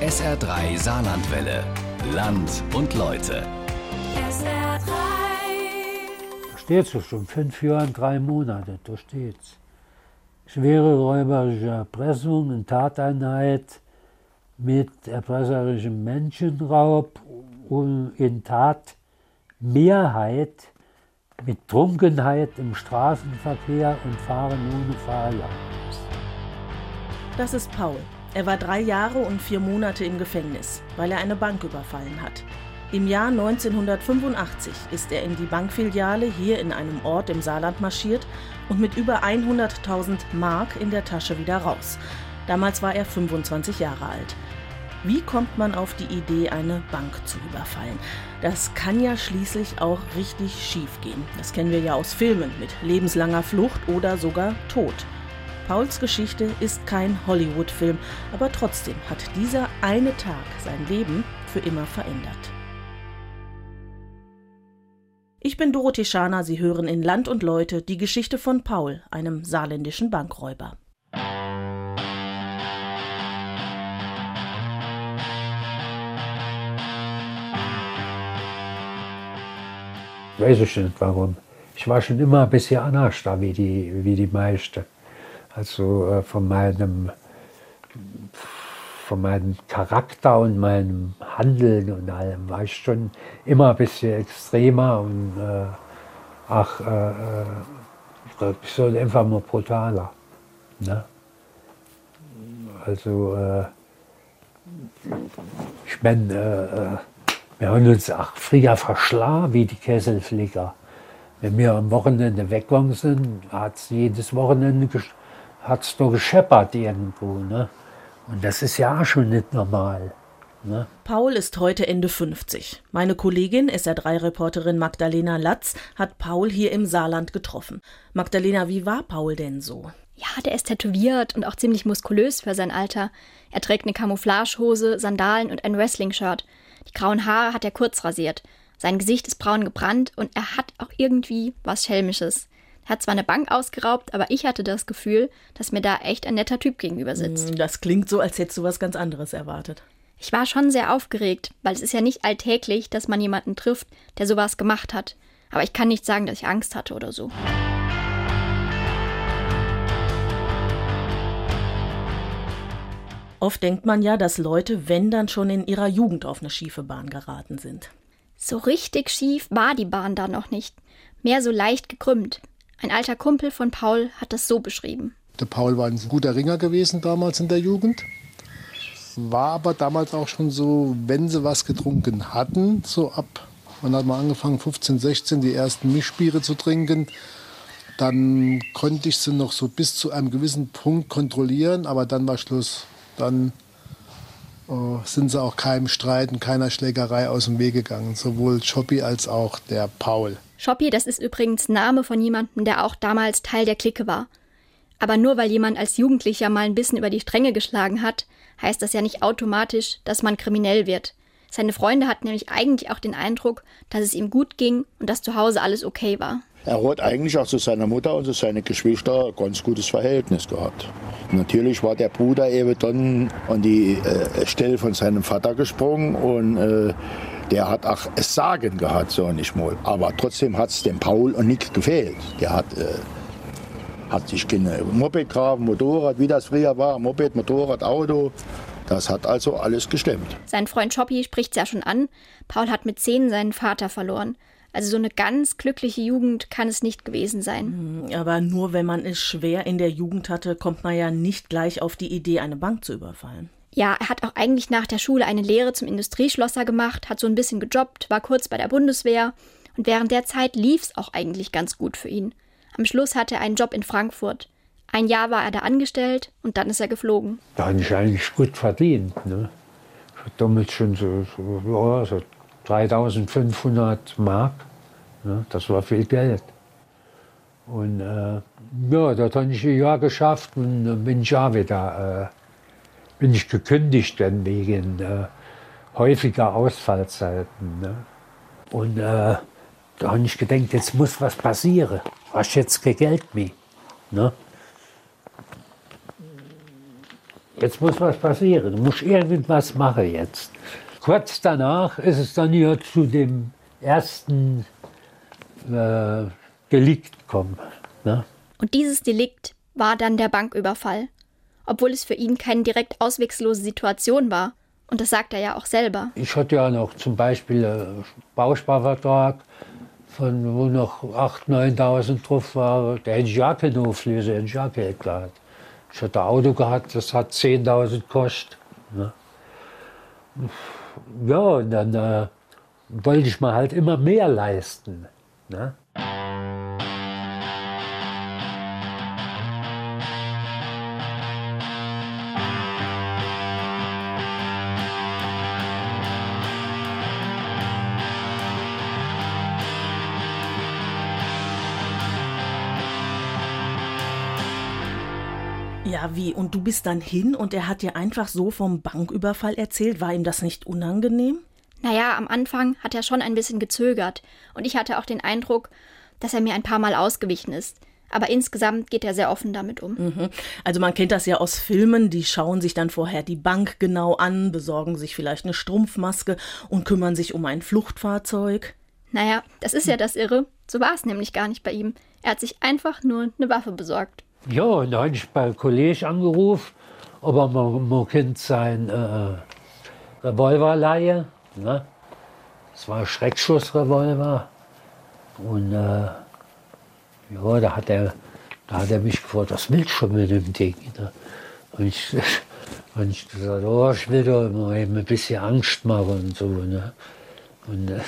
SR3 Saarlandwelle. Land und Leute. SR3. Da steht so schon fünf Jahre und drei Monate, da steht's. Schwere räuberische Erpressung in Tateinheit mit erpresserischem Menschenraub und in Tatmehrheit mit Trunkenheit im Straßenverkehr und Fahren ohne Fahrerlaubnis. Das ist Paul. Er war drei Jahre und vier Monate im Gefängnis, weil er eine Bank überfallen hat. Im Jahr 1985 ist er in die Bankfiliale hier in einem Ort im Saarland marschiert und mit über 100.000 Mark in der Tasche wieder raus. Damals war er 25 Jahre alt. Wie kommt man auf die Idee, eine Bank zu überfallen? Das kann ja schließlich auch richtig schief gehen. Das kennen wir ja aus Filmen mit lebenslanger Flucht oder sogar Tod. Pauls Geschichte ist kein Hollywood-Film, aber trotzdem hat dieser eine Tag sein Leben für immer verändert. Ich bin Dorothee Schana, Sie hören in Land und Leute die Geschichte von Paul, einem saarländischen Bankräuber. Weiß ich nicht warum. Ich war schon immer ein bisschen anders da wie die, wie die meisten. Also äh, von meinem von meinem Charakter und meinem Handeln und allem war ich schon immer ein bisschen extremer und äh, ach, äh, äh, soll einfach mal brutaler. Ne? Also, äh, ich meine, äh, wir haben uns auch früher verschlagen wie die Kesselflicker. Wenn wir am Wochenende weggegangen sind, hat es jedes Wochenende hat's nur gescheppert irgendwo. Ne? Und das ist ja auch schon nicht normal. Ne? Paul ist heute Ende 50. Meine Kollegin, SR3-Reporterin Magdalena Latz, hat Paul hier im Saarland getroffen. Magdalena, wie war Paul denn so? Ja, der ist tätowiert und auch ziemlich muskulös für sein Alter. Er trägt eine Camouflagehose, Sandalen und ein Wrestling-Shirt. Die grauen Haare hat er kurz rasiert. Sein Gesicht ist braun gebrannt und er hat auch irgendwie was Schelmisches. Hat zwar eine Bank ausgeraubt, aber ich hatte das Gefühl, dass mir da echt ein netter Typ gegenüber sitzt. Das klingt so, als hättest du was ganz anderes erwartet. Ich war schon sehr aufgeregt, weil es ist ja nicht alltäglich, dass man jemanden trifft, der sowas gemacht hat. Aber ich kann nicht sagen, dass ich Angst hatte oder so. Oft denkt man ja, dass Leute, wenn dann schon in ihrer Jugend auf eine schiefe Bahn geraten sind. So richtig schief war die Bahn da noch nicht. Mehr so leicht gekrümmt. Ein alter Kumpel von Paul hat das so beschrieben. Der Paul war ein guter Ringer gewesen damals in der Jugend. War aber damals auch schon so, wenn sie was getrunken hatten, so ab, man hat mal angefangen, 15, 16, die ersten Mischbiere zu trinken. Dann konnte ich sie noch so bis zu einem gewissen Punkt kontrollieren, aber dann war Schluss. Dann äh, sind sie auch keinem Streit und keiner Schlägerei aus dem Weg gegangen, sowohl Schoppi als auch der Paul. Schoppi, das ist übrigens Name von jemandem, der auch damals Teil der Clique war. Aber nur weil jemand als Jugendlicher mal ein bisschen über die Stränge geschlagen hat, heißt das ja nicht automatisch, dass man kriminell wird. Seine Freunde hatten nämlich eigentlich auch den Eindruck, dass es ihm gut ging und dass zu Hause alles okay war. Er hat eigentlich auch zu seiner Mutter und zu seinen Geschwistern ein ganz gutes Verhältnis gehabt. Natürlich war der Bruder eben dann an die äh, Stelle von seinem Vater gesprungen und äh, der hat auch es Sagen gehabt, so nicht mal. Aber trotzdem hat es dem Paul und nichts gefehlt. Der hat, äh, hat sich keine Moped graben, Motorrad, wie das früher war, Moped, Motorrad, Auto. Das hat also alles gestemmt. Sein Freund Schoppi spricht es ja schon an. Paul hat mit zehn seinen Vater verloren. Also so eine ganz glückliche Jugend kann es nicht gewesen sein. Aber nur wenn man es schwer in der Jugend hatte, kommt man ja nicht gleich auf die Idee, eine Bank zu überfallen. Ja, er hat auch eigentlich nach der Schule eine Lehre zum Industrieschlosser gemacht, hat so ein bisschen gejobbt, war kurz bei der Bundeswehr und während der Zeit lief es auch eigentlich ganz gut für ihn. Am Schluss hatte er einen Job in Frankfurt. Ein Jahr war er da angestellt und dann ist er geflogen. Da habe ich eigentlich gut verdient. Ne? Ich hatte damals schon so, so, so 3500 Mark. Ne? Das war viel Geld. Und äh, ja, das habe ich ein Jahr geschafft und bin ich ja wieder, äh, bin ich gekündigt dann wegen äh, häufiger Ausfallzeiten. Ne? Und äh, da habe ich gedacht, jetzt muss was passieren. Hast jetzt kein Geld mehr. Ne? jetzt muss was passieren. Du musst irgendwas machen jetzt. Kurz danach ist es dann ja zu dem ersten äh, Delikt gekommen. Ne? Und dieses Delikt war dann der Banküberfall. Obwohl es für ihn keine direkt auswegslose Situation war. Und das sagt er ja auch selber. Ich hatte ja noch zum Beispiel einen Bausparvertrag, von wo noch 8.000, 9.000 drauf waren. Der hätte ich ja keine Auflöse, hätte ich ja Geld gehabt. Ich hatte ein Auto gehabt, das hat 10.000 gekostet. Ne? Ja, und dann äh, wollte ich mir halt immer mehr leisten. Ne? Ja, wie? Und du bist dann hin und er hat dir einfach so vom Banküberfall erzählt? War ihm das nicht unangenehm? Naja, am Anfang hat er schon ein bisschen gezögert. Und ich hatte auch den Eindruck, dass er mir ein paar Mal ausgewichen ist. Aber insgesamt geht er sehr offen damit um. Mhm. Also man kennt das ja aus Filmen, die schauen sich dann vorher die Bank genau an, besorgen sich vielleicht eine Strumpfmaske und kümmern sich um ein Fluchtfahrzeug. Naja, das ist ja das Irre. So war es nämlich gar nicht bei ihm. Er hat sich einfach nur eine Waffe besorgt. Ja, und da habe ich bei Kollege angerufen, ob er mal, mal kennt sein äh, Revolver leihe. Ne? Das war ein Schreckschussrevolver. Und äh, ja, da hat, er, da hat er mich gefragt, was willst du schon mit dem Ding? Ne? Und ich, und ich gesagt, oh, ich will doch immer eben ein bisschen Angst machen und so. Ne? Und äh,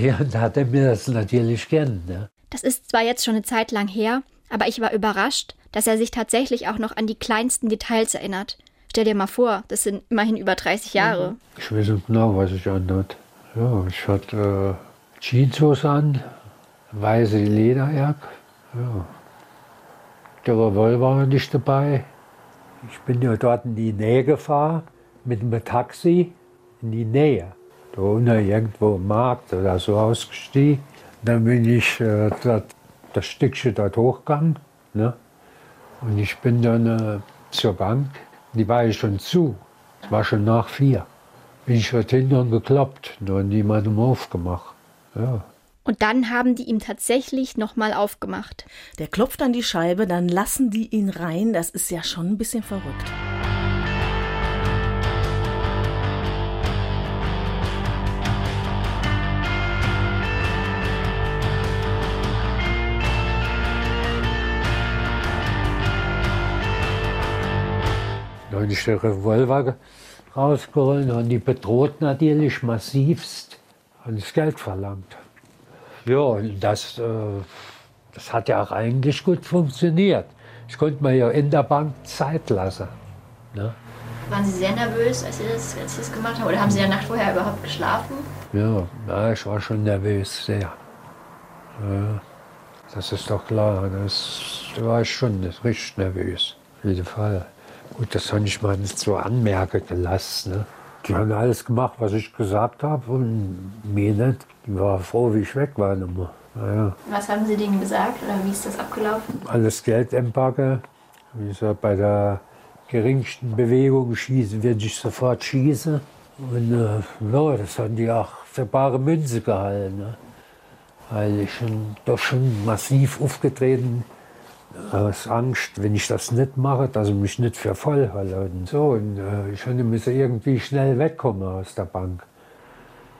ja, da hat er mir das natürlich gern. Ne? Das ist zwar jetzt schon eine Zeit lang her, aber ich war überrascht, dass er sich tatsächlich auch noch an die kleinsten Details erinnert. Stell dir mal vor, das sind immerhin über 30 Jahre. Ich weiß nicht genau, was ich anhat. Ja, ich hatte äh, Jeanshose an, weiße Lederjacke. Ja. Der Revolver war nicht dabei. Ich bin ja dort in die Nähe gefahren mit dem Taxi in die Nähe. Da unten irgendwo im Markt oder so ausgestiegen. Dann bin ich äh, dort, das Stückchen dort hochgegangen. Ne? Und ich bin dann äh, zur Bank. Die war ja schon zu. Es war schon nach vier. Bin ich dort hinten und gekloppt. Da hat niemandem aufgemacht. Ja. Und dann haben die ihm tatsächlich nochmal aufgemacht. Der klopft an die Scheibe, dann lassen die ihn rein. Das ist ja schon ein bisschen verrückt. Habe ich den Revolver rausgeholt und die bedroht natürlich massivst und das Geld verlangt. Ja, und das, äh, das hat ja auch eigentlich gut funktioniert. Ich konnte mir ja in der Bank Zeit lassen. Ne? Waren Sie sehr nervös, als Sie, das, als Sie das gemacht haben? Oder haben Sie ja Nacht vorher überhaupt geschlafen? Ja, ja, ich war schon nervös, sehr. Ja, das ist doch klar. Das, da war ich schon richtig nervös, auf jeden Fall. Gut, das habe ich mal nicht so anmerken gelassen. Ne? Die haben alles gemacht, was ich gesagt habe und mir nicht. Die war froh, wie ich weg war. Naja. Was haben Sie denen gesagt oder wie ist das abgelaufen? Alles Geld empacke. Wie gesagt, bei der geringsten Bewegung schießen, werde ich sofort schießen. Und äh, ja, das haben die auch für bare Münze gehalten. Ne? Weil ich schon, doch schon massiv aufgetreten aus Angst, wenn ich das nicht mache, dass ich mich nicht für voll halte. Und so, und äh, ich musste irgendwie schnell wegkommen aus der Bank.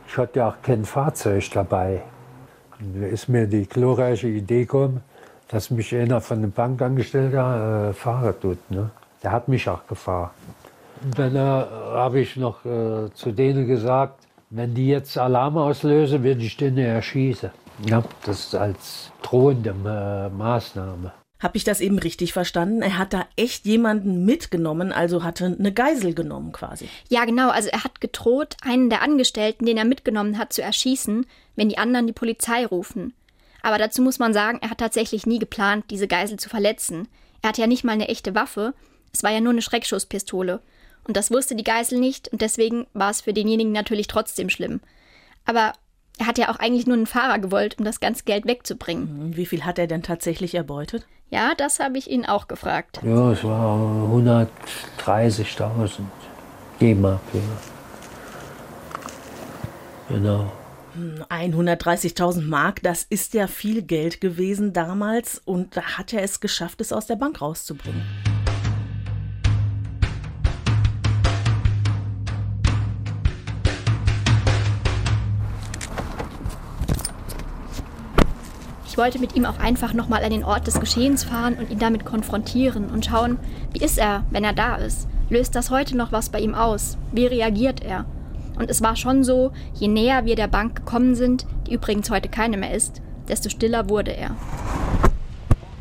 Ich hatte ja auch kein Fahrzeug dabei. Und da ist mir die glorreiche Idee gekommen, dass mich einer von dem Bankangestellter äh, fahren tut. Ne? Der hat mich auch gefahren. Dann äh, habe ich noch äh, zu denen gesagt, wenn die jetzt Alarm auslösen, werde ich denen erschießen. Ja, das als drohende äh, Maßnahme. Habe ich das eben richtig verstanden? Er hat da echt jemanden mitgenommen, also hatte eine Geisel genommen quasi. Ja, genau. Also er hat gedroht, einen der Angestellten, den er mitgenommen hat, zu erschießen, wenn die anderen die Polizei rufen. Aber dazu muss man sagen, er hat tatsächlich nie geplant, diese Geisel zu verletzen. Er hatte ja nicht mal eine echte Waffe. Es war ja nur eine Schreckschusspistole. Und das wusste die Geisel nicht und deswegen war es für denjenigen natürlich trotzdem schlimm. Aber Er hat ja auch eigentlich nur einen Fahrer gewollt, um das ganze Geld wegzubringen. Mhm. Wie viel hat er denn tatsächlich erbeutet? Ja, das habe ich ihn auch gefragt. Ja, es war 130.000 D-Mark. Ja. Genau. 130.000 Mark, das ist ja viel Geld gewesen damals und da hat er es geschafft, es aus der Bank rauszubringen. Ich wollte mit ihm auch einfach nochmal an den Ort des Geschehens fahren und ihn damit konfrontieren und schauen, wie ist er, wenn er da ist? Löst das heute noch was bei ihm aus? Wie reagiert er? Und es war schon so, je näher wir der Bank gekommen sind, die übrigens heute keine mehr ist, desto stiller wurde er.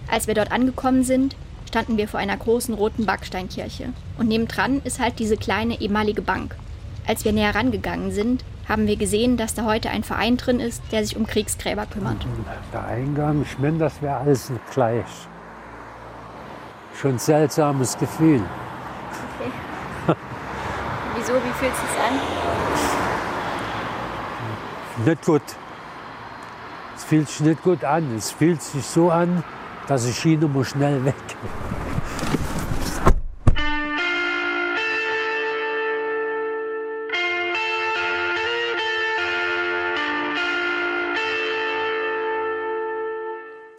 Als wir dort angekommen sind, standen wir vor einer großen roten Backsteinkirche. Und nebendran ist halt diese kleine ehemalige Bank. Als wir näher rangegangen sind, haben wir gesehen, dass da heute ein Verein drin ist, der sich um Kriegsgräber kümmert. Der Eingang, ich meine, das wäre alles gleich. Schon ein seltsames Gefühl. Okay. Wieso? Wie fühlt es sich an? Nicht gut. Es fühlt sich nicht gut an. Es fühlt sich so an, dass ich Schiene muss schnell weg.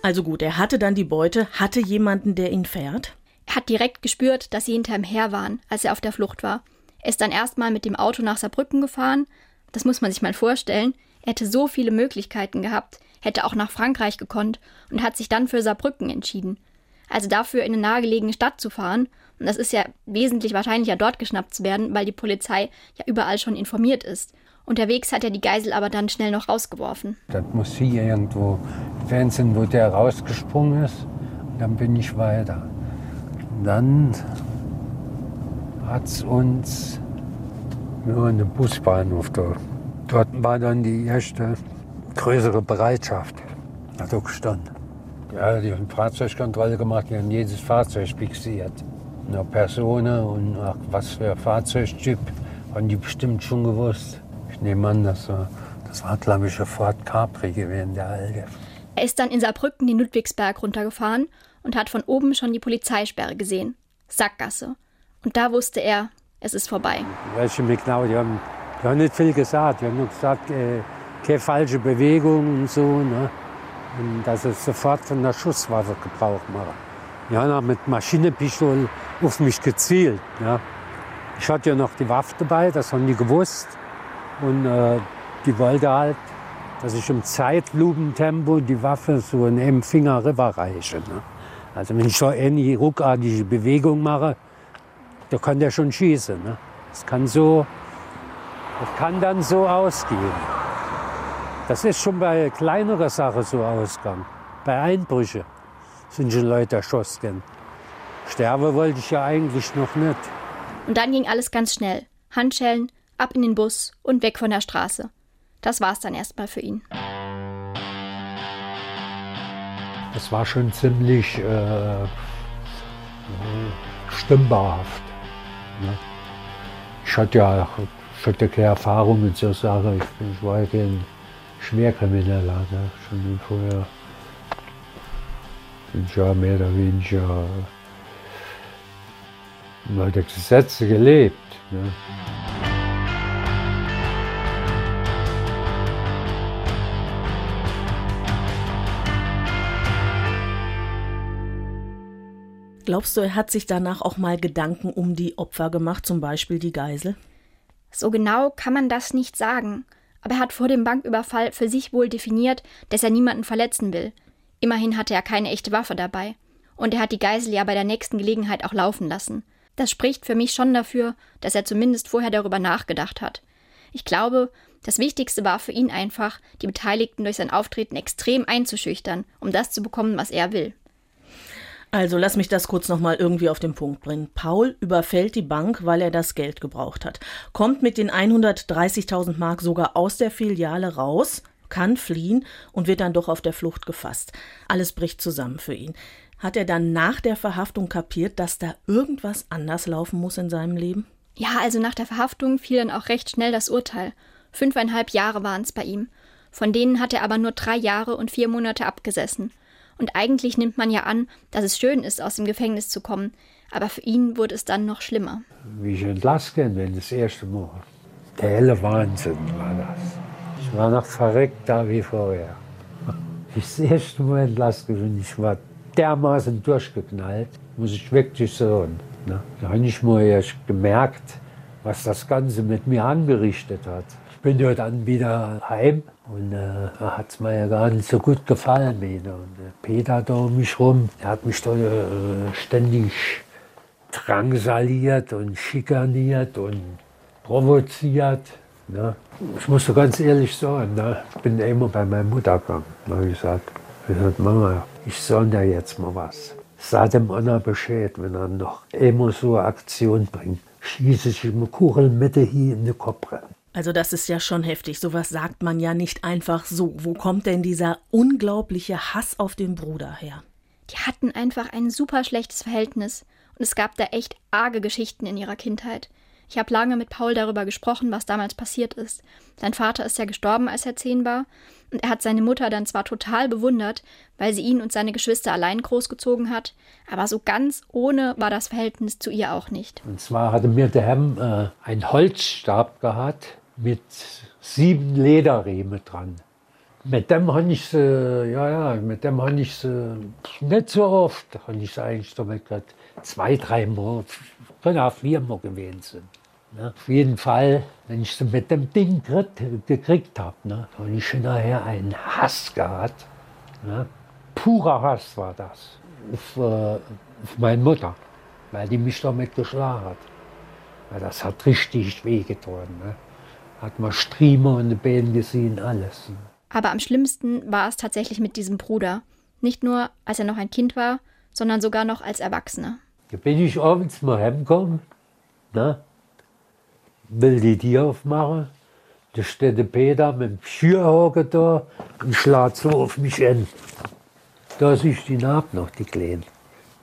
Also gut, er hatte dann die Beute, hatte jemanden, der ihn fährt? Er hat direkt gespürt, dass sie hinter ihm her waren, als er auf der Flucht war. Er ist dann erstmal mit dem Auto nach Saarbrücken gefahren. Das muss man sich mal vorstellen. Er hätte so viele Möglichkeiten gehabt, hätte auch nach Frankreich gekonnt und hat sich dann für Saarbrücken entschieden. Also dafür in eine nahegelegene Stadt zu fahren. Und das ist ja wesentlich wahrscheinlicher, dort geschnappt zu werden, weil die Polizei ja überall schon informiert ist. Unterwegs hat er die Geisel aber dann schnell noch rausgeworfen. Das muss hier irgendwo Fernsehen, wo der rausgesprungen ist. Dann bin ich weiter. Dann hat es uns nur eine Busbahnhof da. Dort war dann die erste größere Bereitschaft. Hat auch gestanden. Ja, die haben Fahrzeugkontrolle gemacht, die haben jedes Fahrzeug fixiert. Eine Person und ach, was für ein Fahrzeugtyp, haben die bestimmt schon gewusst. Ich nehme an, das war, das war glaube ich, Ford Capri gewesen, der alte. Er ist dann in Saarbrücken den Ludwigsberg runtergefahren und hat von oben schon die Polizeisperre gesehen. Sackgasse. Und da wusste er, es ist vorbei. Welche mir genau, die haben, die haben nicht viel gesagt. Die haben nur gesagt, äh, keine falsche Bewegung und so. Ne? Und dass sie sofort von der Schusswaffe Gebrauch machen. Die haben auch mit Maschinenpistole auf mich gezielt. Ja? Ich hatte ja noch die Waffe dabei, das haben die gewusst. Und äh, die wollte halt, dass ich im Zeitlupentempo die Waffe so in einem Finger rüberreiche. Ne? Also wenn ich so eine ruckartige Bewegung mache, da kann der schon schießen. Ne? Das kann so, das kann dann so ausgehen. Das ist schon bei kleineren Sachen so ausgegangen. Bei Einbrüchen sind schon Leute erschossen. Sterben wollte ich ja eigentlich noch nicht. Und dann ging alles ganz schnell. Handschellen, ab in den Bus und weg von der Straße. Das war's dann erstmal für ihn. Das war schon ziemlich äh, stimmbarhaft. Ne? Ich hatte ja ich hatte keine Erfahrung mit so Sachen. Ich, ich war ja kein Schwerkrimineller. Ne? Schon vorher bin ich ja mehr oder weniger mal der Gesetze gelebt. Ne? Glaubst du, er hat sich danach auch mal Gedanken um die Opfer gemacht, zum Beispiel die Geisel? So genau kann man das nicht sagen. Aber er hat vor dem Banküberfall für sich wohl definiert, dass er niemanden verletzen will. Immerhin hatte er keine echte Waffe dabei. Und er hat die Geisel ja bei der nächsten Gelegenheit auch laufen lassen. Das spricht für mich schon dafür, dass er zumindest vorher darüber nachgedacht hat. Ich glaube, das Wichtigste war für ihn einfach, die Beteiligten durch sein Auftreten extrem einzuschüchtern, um das zu bekommen, was er will. Also lass mich das kurz nochmal irgendwie auf den Punkt bringen. Paul überfällt die Bank, weil er das Geld gebraucht hat, kommt mit den 130.000 Mark sogar aus der Filiale raus, kann fliehen und wird dann doch auf der Flucht gefasst. Alles bricht zusammen für ihn. Hat er dann nach der Verhaftung kapiert, dass da irgendwas anders laufen muss in seinem Leben? Ja, also nach der Verhaftung fiel dann auch recht schnell das Urteil. Fünfeinhalb Jahre waren es bei ihm. Von denen hat er aber nur drei Jahre und vier Monate abgesessen. Und eigentlich nimmt man ja an, dass es schön ist, aus dem Gefängnis zu kommen. Aber für ihn wurde es dann noch schlimmer. Wie ich entlassen bin, das erste Mal. Der helle Wahnsinn war das. Ich war noch verreckt da wie vorher. Das erste Mal entlassen bin, ich war dermaßen durchgeknallt, muss ich wirklich sagen. Ne? Da habe ich mal erst gemerkt, was das Ganze mit mir angerichtet hat. Bin ja dann wieder heim und äh, da hat es mir ja gar nicht so gut gefallen. Wieder. Und äh, Peter da um mich rum, der hat mich da äh, ständig drangsaliert und schikaniert und provoziert. Ne? Ich musste ganz ehrlich sagen, ne? ich bin immer bei meiner Mutter gegangen. Da habe ich gesagt, ich gesagt, Mama, ich soll da jetzt mal was. Sag dem Anna Bescheid, wenn er noch immer so eine Aktion bringt. Schieße ich ihm Kugeln mit hier in die Kopf rein. Also das ist ja schon heftig. Sowas sagt man ja nicht einfach so. Wo kommt denn dieser unglaubliche Hass auf den Bruder her? Die hatten einfach ein super schlechtes Verhältnis. Und es gab da echt arge Geschichten in ihrer Kindheit. Ich habe lange mit Paul darüber gesprochen, was damals passiert ist. Sein Vater ist ja gestorben, als er zehn war, und er hat seine Mutter dann zwar total bewundert, weil sie ihn und seine Geschwister allein großgezogen hat, aber so ganz ohne war das Verhältnis zu ihr auch nicht. Und zwar hatte mir der Herr äh, einen Holzstab gehabt mit sieben Lederriemen dran. Mit dem habe ich sie, ja, ja, mit dem habe ich sie nicht so oft, habe ich sie eigentlich damit gehabt. Zwei, drei Mal, können auch vier Mal gewesen sein. Ne? Auf jeden Fall, wenn ich sie mit dem Ding gekriegt, gekriegt habe, ne, habe ich nachher einen Hass gehabt. Ne? Purer Hass war das auf, äh, auf meine Mutter, weil die mich damit geschlagen hat. Weil das hat richtig wehgetan. Ne? Hat man Striemen und die Beine gesehen, alles. Ne? Aber am schlimmsten war es tatsächlich mit diesem Bruder. Nicht nur, als er noch ein Kind war, sondern sogar noch als Erwachsener. Da bin ich abends mal heimgekommen. Ne? will die Tür aufmachen. Da steht der Peter mit dem Schürhaken da und schlägt so auf mich an. Da ist die Naht noch, die Kleine.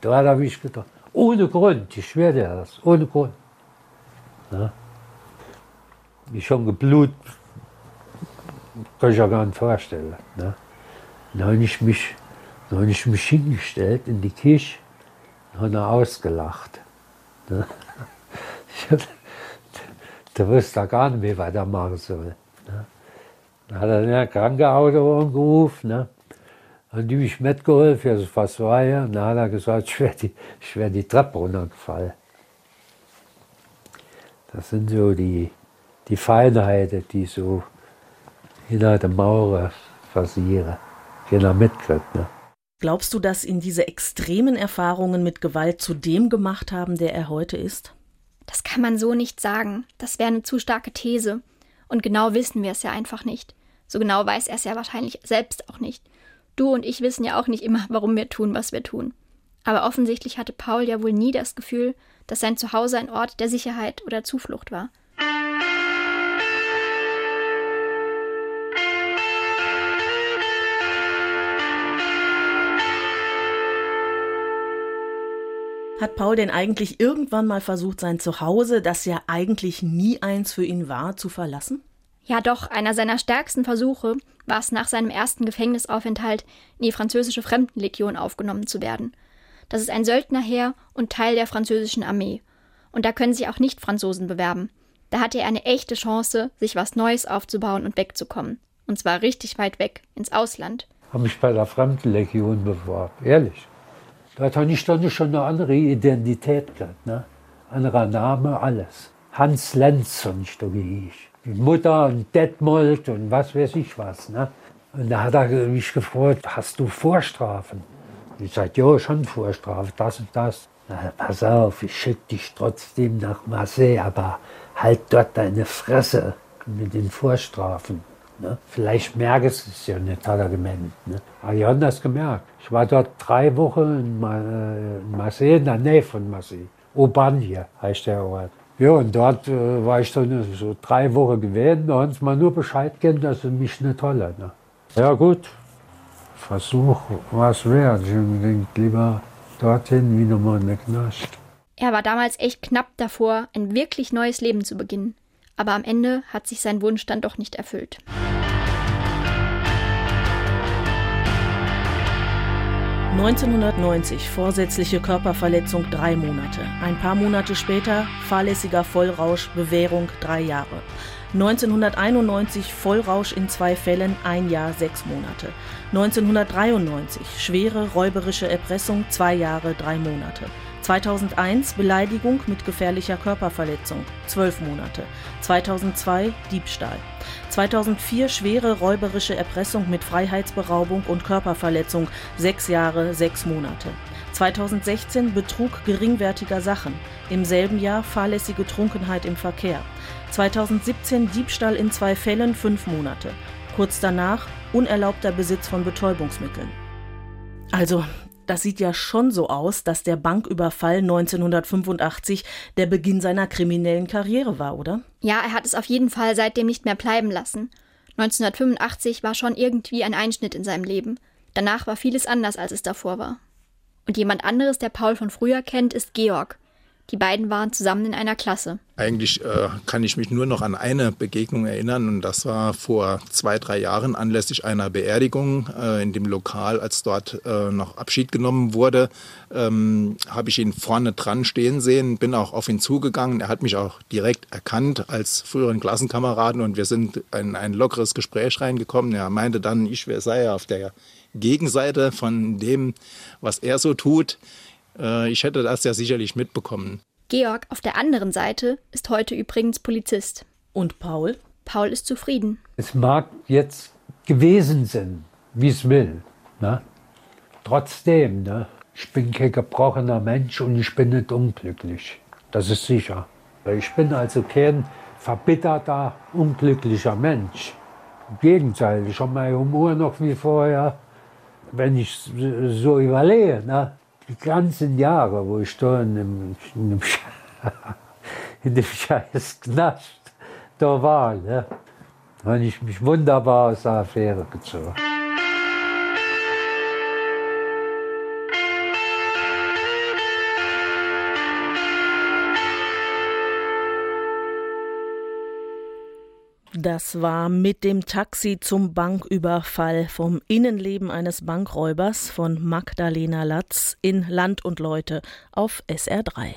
Da habe ich gedacht, ohne Grund, ich schwöre dir das, ohne Grund. Ja. Schon geblut, kann ich ja gar nicht vorstellen. Ne? Dann habe ich, mich, habe ich mich hingestellt in die Küche und habe ausgelacht. Ne? Ich hab, der wusste gar nicht, wie weitermachen soll. Ne? Dann hat er den Krankenauto angerufen. Ne? Haben die mich mitgeholfen, also fast war er. Und dann hat er gesagt, ich wäre die, wär die Treppe runtergefallen. Das sind so die, die Feinheiten, die so hinter der Mauer passieren. Keiner mitkriegt. Ne? Glaubst du, dass ihn diese extremen Erfahrungen mit Gewalt zu dem gemacht haben, der er heute ist? Das kann man so nicht sagen. Das wäre eine zu starke These. Und genau wissen wir es ja einfach nicht. So genau weiß er es ja wahrscheinlich selbst auch nicht. Du und ich wissen ja auch nicht immer, warum wir tun, was wir tun. Aber offensichtlich hatte Paul ja wohl nie das Gefühl, dass sein Zuhause ein Ort der Sicherheit oder Zuflucht war. Hat Paul denn eigentlich irgendwann mal versucht, sein Zuhause, das ja eigentlich nie eins für ihn war, zu verlassen? Ja, doch, einer seiner stärksten Versuche war es, nach seinem ersten Gefängnisaufenthalt in die französische Fremdenlegion aufgenommen zu werden. Das ist ein Söldnerheer und Teil der französischen Armee. Und da können sich auch Nicht-Franzosen bewerben. Da hatte er eine echte Chance, sich was Neues aufzubauen und wegzukommen. Und zwar richtig weit weg, ins Ausland. Habe mich bei der Fremdenlegion beworben, ehrlich. Dort habe ich dann schon eine andere Identität gehabt. Ne? Anderer Name, alles. Hans Lenz habe ich da gehieß. Die Mutter und Detmold und was weiß ich was. Ne? Und da hat er mich gefragt, hast du Vorstrafen? Ich sagte, ja, schon Vorstrafe, das und das. Na, pass auf, ich schicke dich trotzdem nach Marseille, aber halt dort deine Fresse mit den Vorstrafen. Ne? Vielleicht merkst du es ja nicht, hat er gemeint. Ne? Aber die haben das gemerkt. Ich war dort drei Wochen in, in Marseille, in der Nähe von Marseille. Aubagne heißt der Ort. Ja, und dort äh, war ich dann so drei Wochen gewesen. Da haben sie mal nur Bescheid gegeben, dass sie mich nicht holen. Ne? Ja, gut. Versuch was wert. Ich denke lieber dorthin wie nochmal in der Knast. Er war damals echt knapp davor, ein wirklich neues Leben zu beginnen aber am Ende hat sich sein Wunsch dann doch nicht erfüllt. ...1990 vorsätzliche Körperverletzung drei Monate. Ein paar Monate später fahrlässiger Vollrausch, Bewährung drei Jahre. 1991 Vollrausch in zwei Fällen, ein Jahr, sechs Monate. 1993 schwere räuberische Erpressung, zwei Jahre, drei Monate. 2001 Beleidigung mit gefährlicher Körperverletzung, zwölf Monate. 2002 Diebstahl. 2004 schwere räuberische Erpressung mit Freiheitsberaubung und Körperverletzung, sechs Jahre, sechs Monate. 2016 Betrug geringwertiger Sachen. Im selben Jahr fahrlässige Trunkenheit im Verkehr. 2017 Diebstahl in zwei Fällen, fünf Monate. Kurz danach unerlaubter Besitz von Betäubungsmitteln. Also, das sieht ja schon so aus, dass der Banküberfall 1985 der Beginn seiner kriminellen Karriere war, oder? Ja, er hat es auf jeden Fall seitdem nicht mehr bleiben lassen. 1985 war schon irgendwie ein Einschnitt in seinem Leben. Danach war vieles anders, als es davor war. Und jemand anderes, der Paul von früher kennt, ist Georg. Die beiden waren zusammen in einer Klasse. Eigentlich äh, kann ich mich nur noch an eine Begegnung erinnern und das war vor zwei, drei Jahren anlässlich einer Beerdigung äh, in dem Lokal, als dort äh, noch Abschied genommen wurde, ähm, habe ich ihn vorne dran stehen sehen, bin auch auf ihn zugegangen. Er hat mich auch direkt erkannt als früheren Klassenkameraden und wir sind in ein lockeres Gespräch reingekommen. Er meinte dann, ich sei auf der Gegenseite von dem, was er so tut. Äh, ich hätte das ja sicherlich mitbekommen. Georg auf der anderen Seite ist heute übrigens Polizist. Und Paul? Paul ist zufrieden. Es mag jetzt gewesen sein, wie es will. Ne? Trotzdem, ne? ich bin kein gebrochener Mensch und ich bin nicht unglücklich. Das ist sicher. Ich bin also kein verbitterter, unglücklicher Mensch. Im Gegenteil, ich habe mein Humor noch wie vorher, wenn ich so überlege. Ne? Die ganzen Jahre, wo ich da in dem, in dem, in dem scheiß Knast da war, ne, habe ich mich wunderbar aus der Affäre gezogen. Das war mit dem Taxi zum Banküberfall vom Innenleben eines Bankräubers von Magdalena Latz in Land und Leute auf SR3.